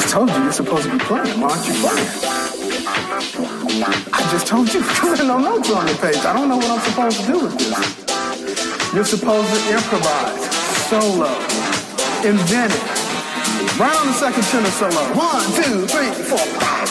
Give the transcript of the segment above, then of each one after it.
Just told you you're supposed to be playing. Why aren't you playing? I just told you because there are no notes on the page. I don't know what I'm supposed to do with this. You're supposed to improvise, solo, invent it. Right on the second tenor solo. One, two, three, four, five.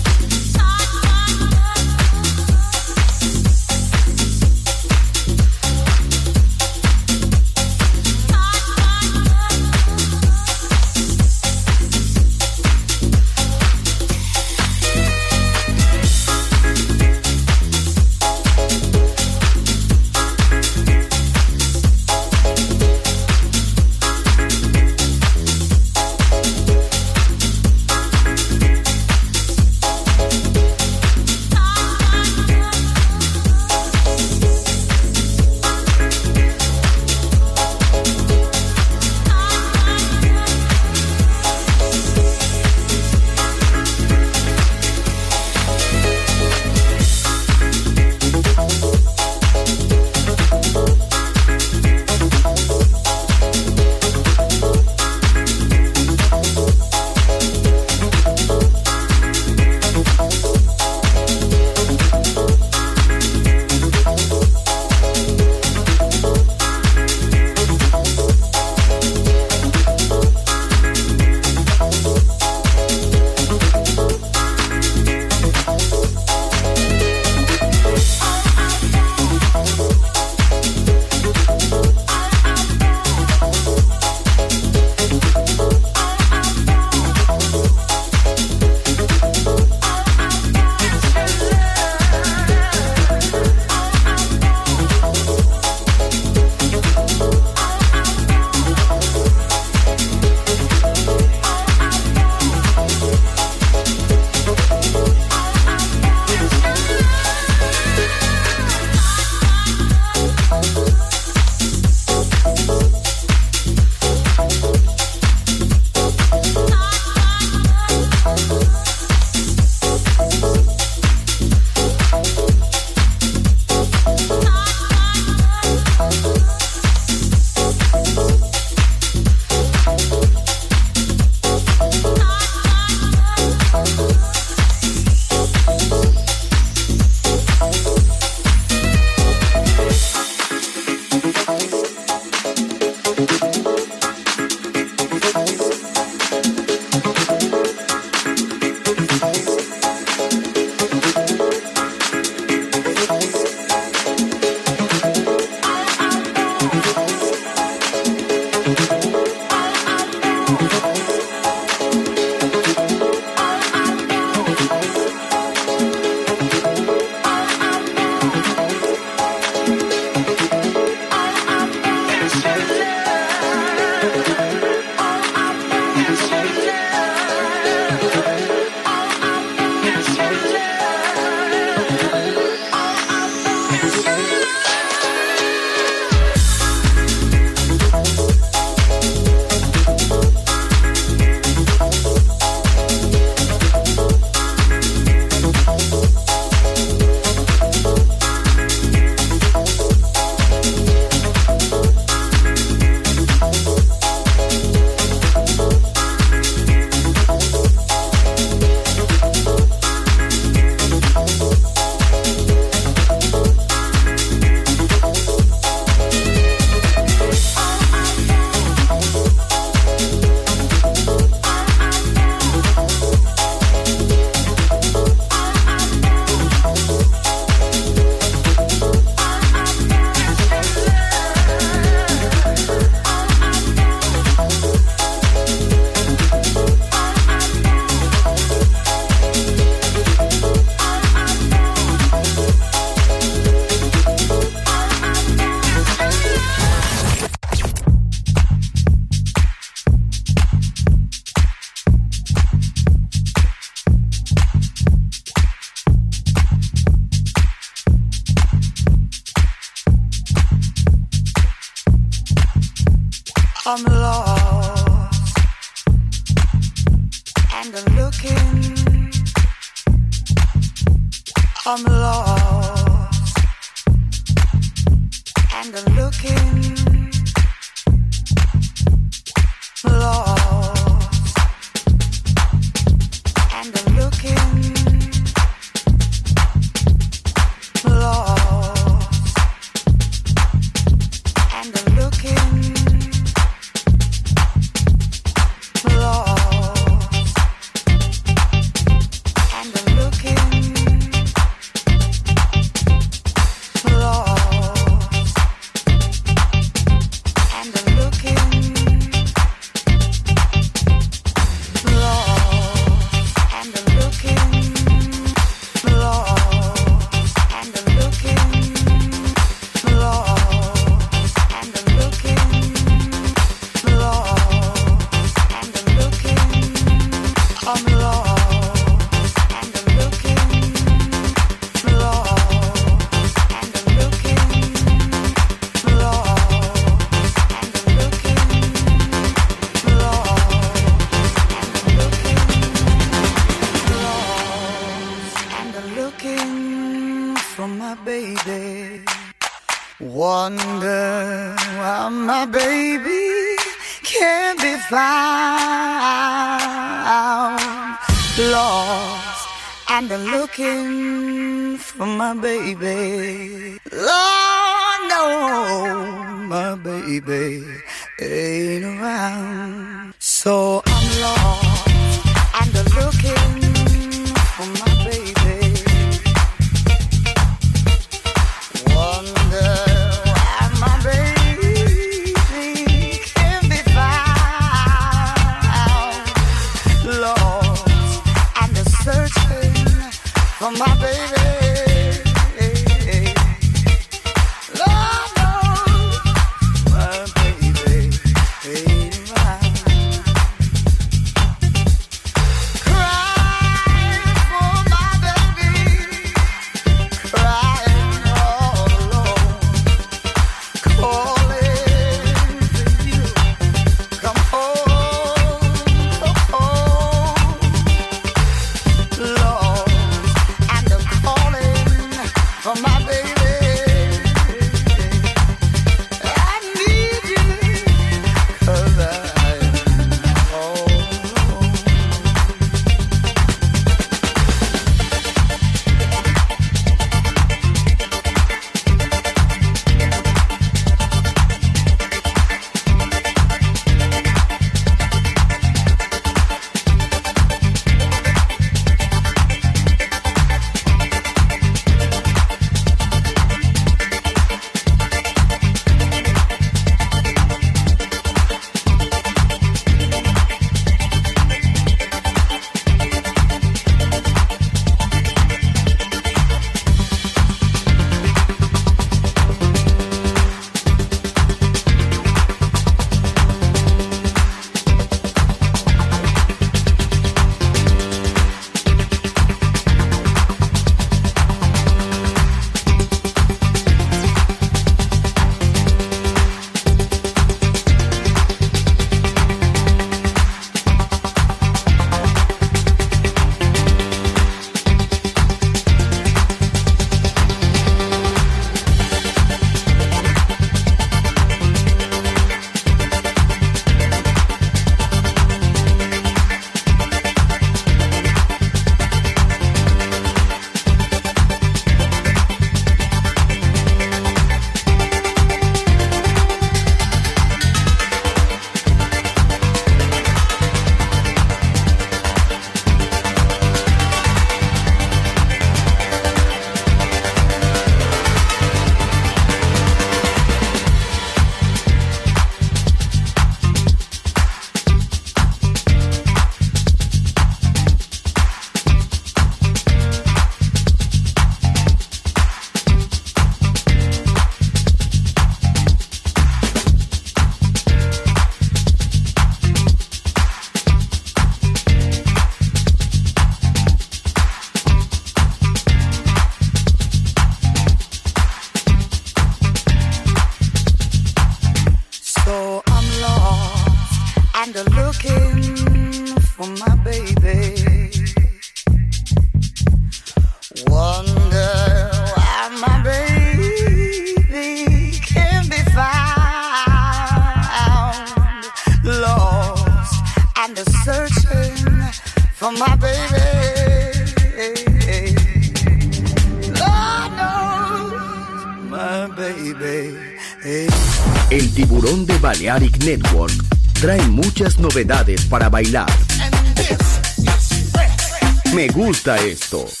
Esto.